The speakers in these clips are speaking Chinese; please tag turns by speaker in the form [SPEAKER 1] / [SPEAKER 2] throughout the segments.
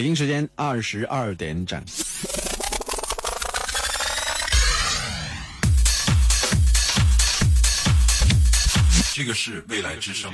[SPEAKER 1] 北京时间二十二点整。
[SPEAKER 2] 这个是未来之声。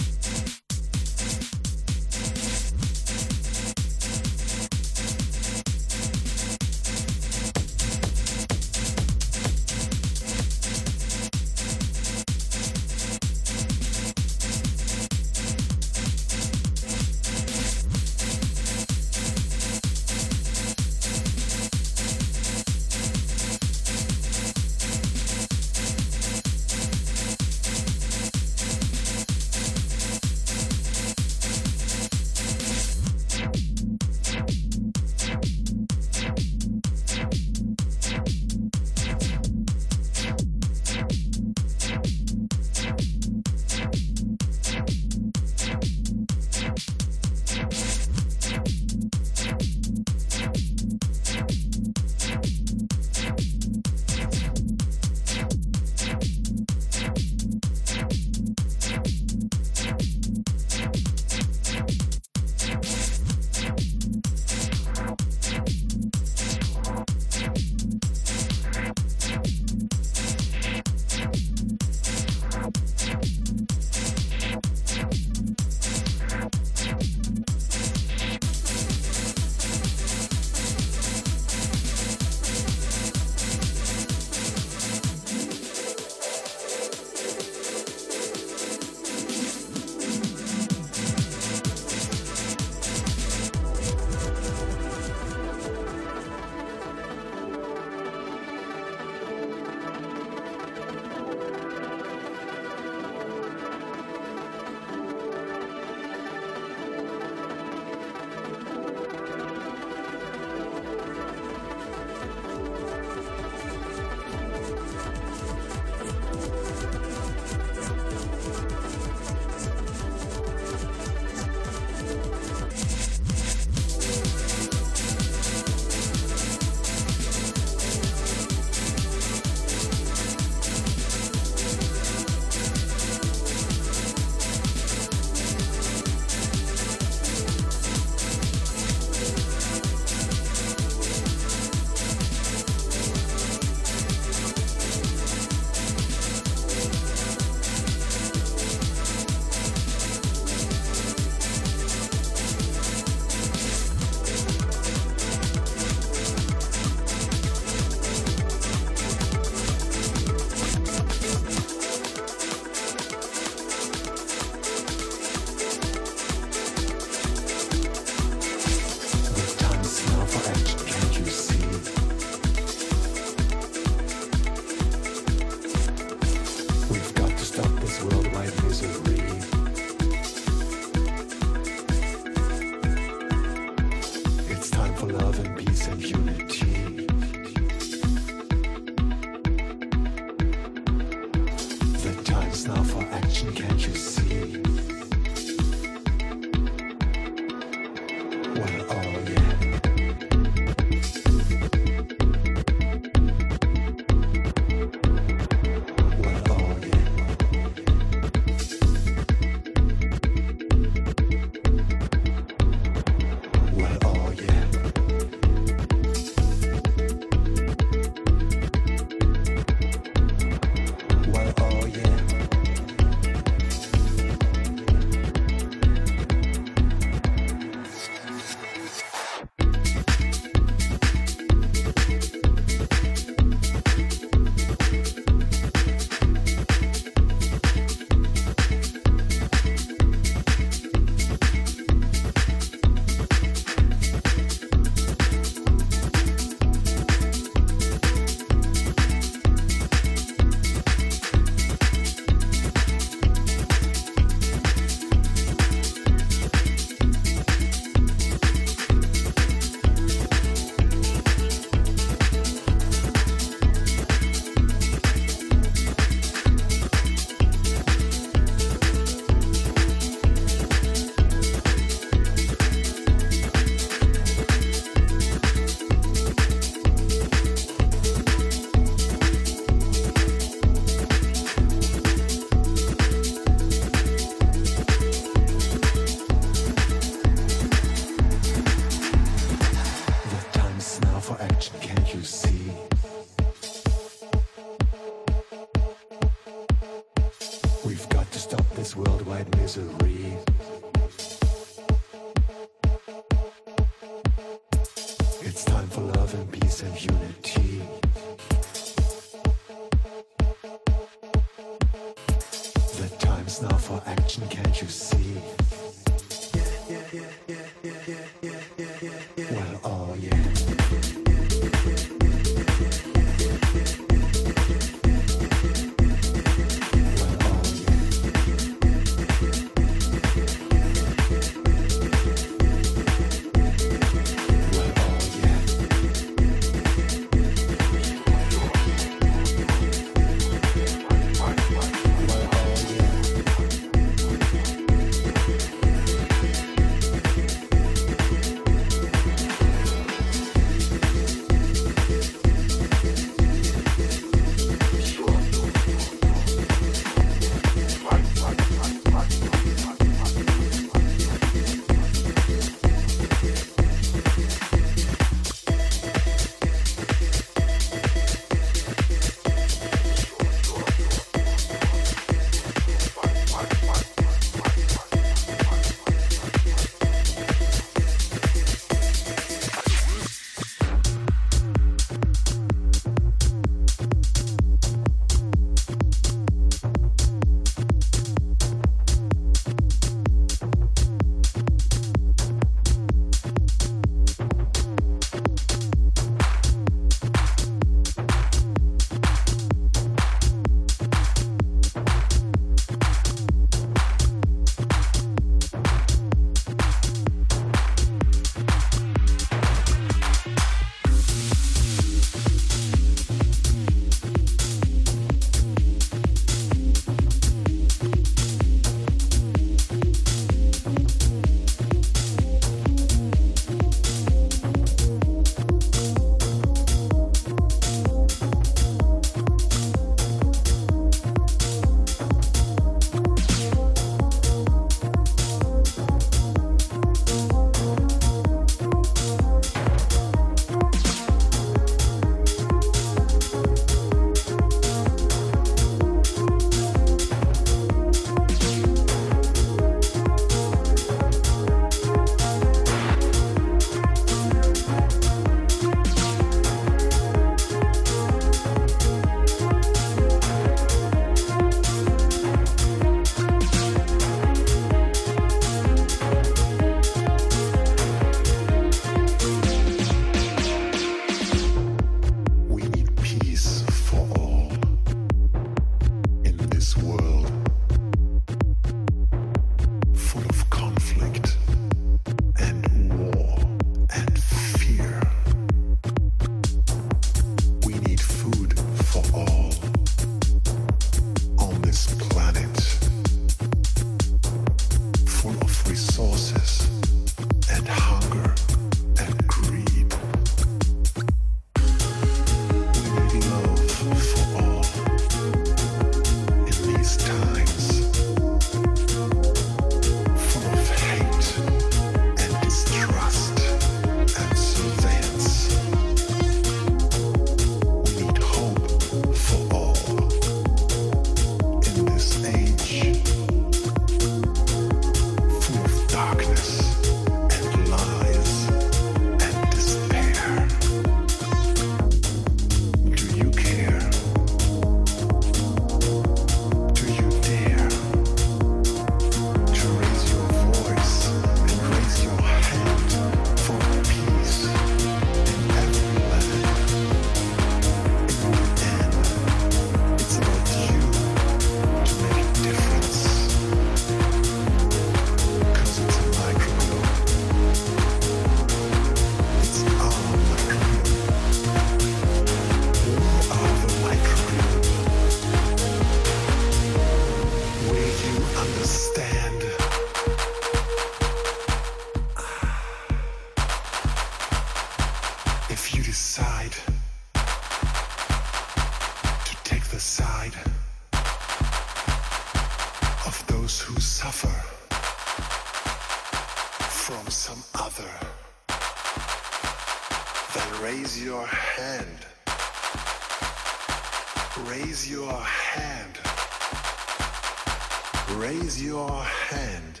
[SPEAKER 3] Raise your hand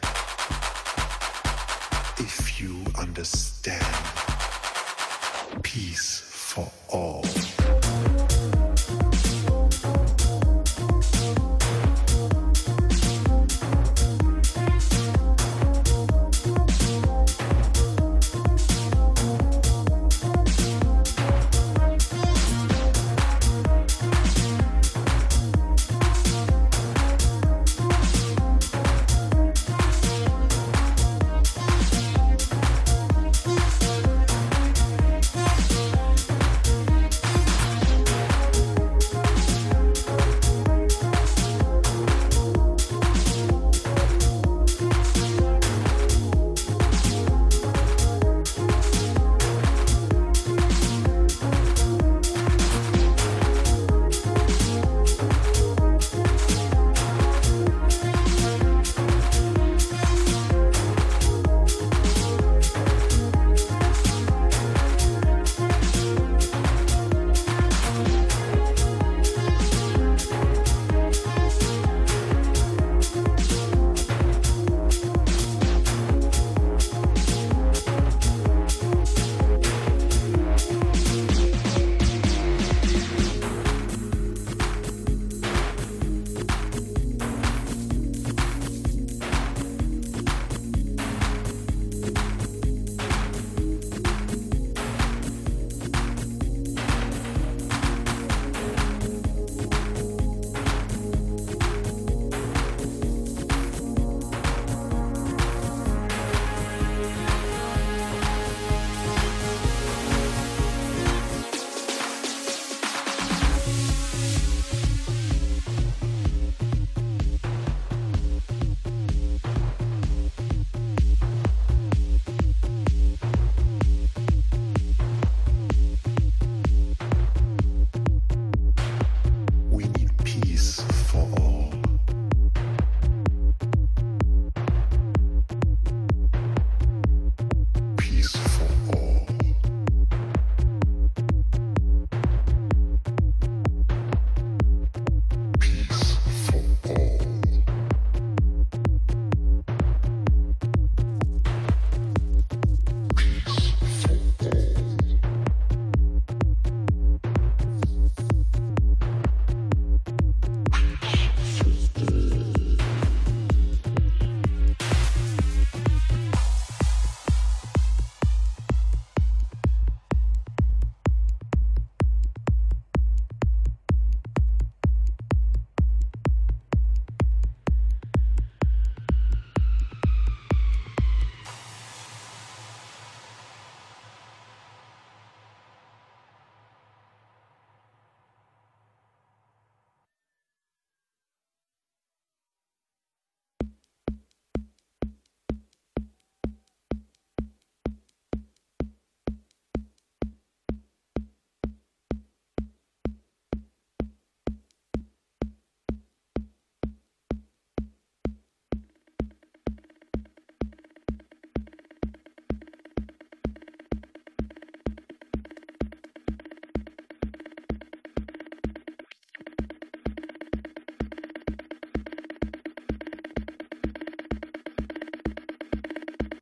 [SPEAKER 3] if you understand. Peace for all.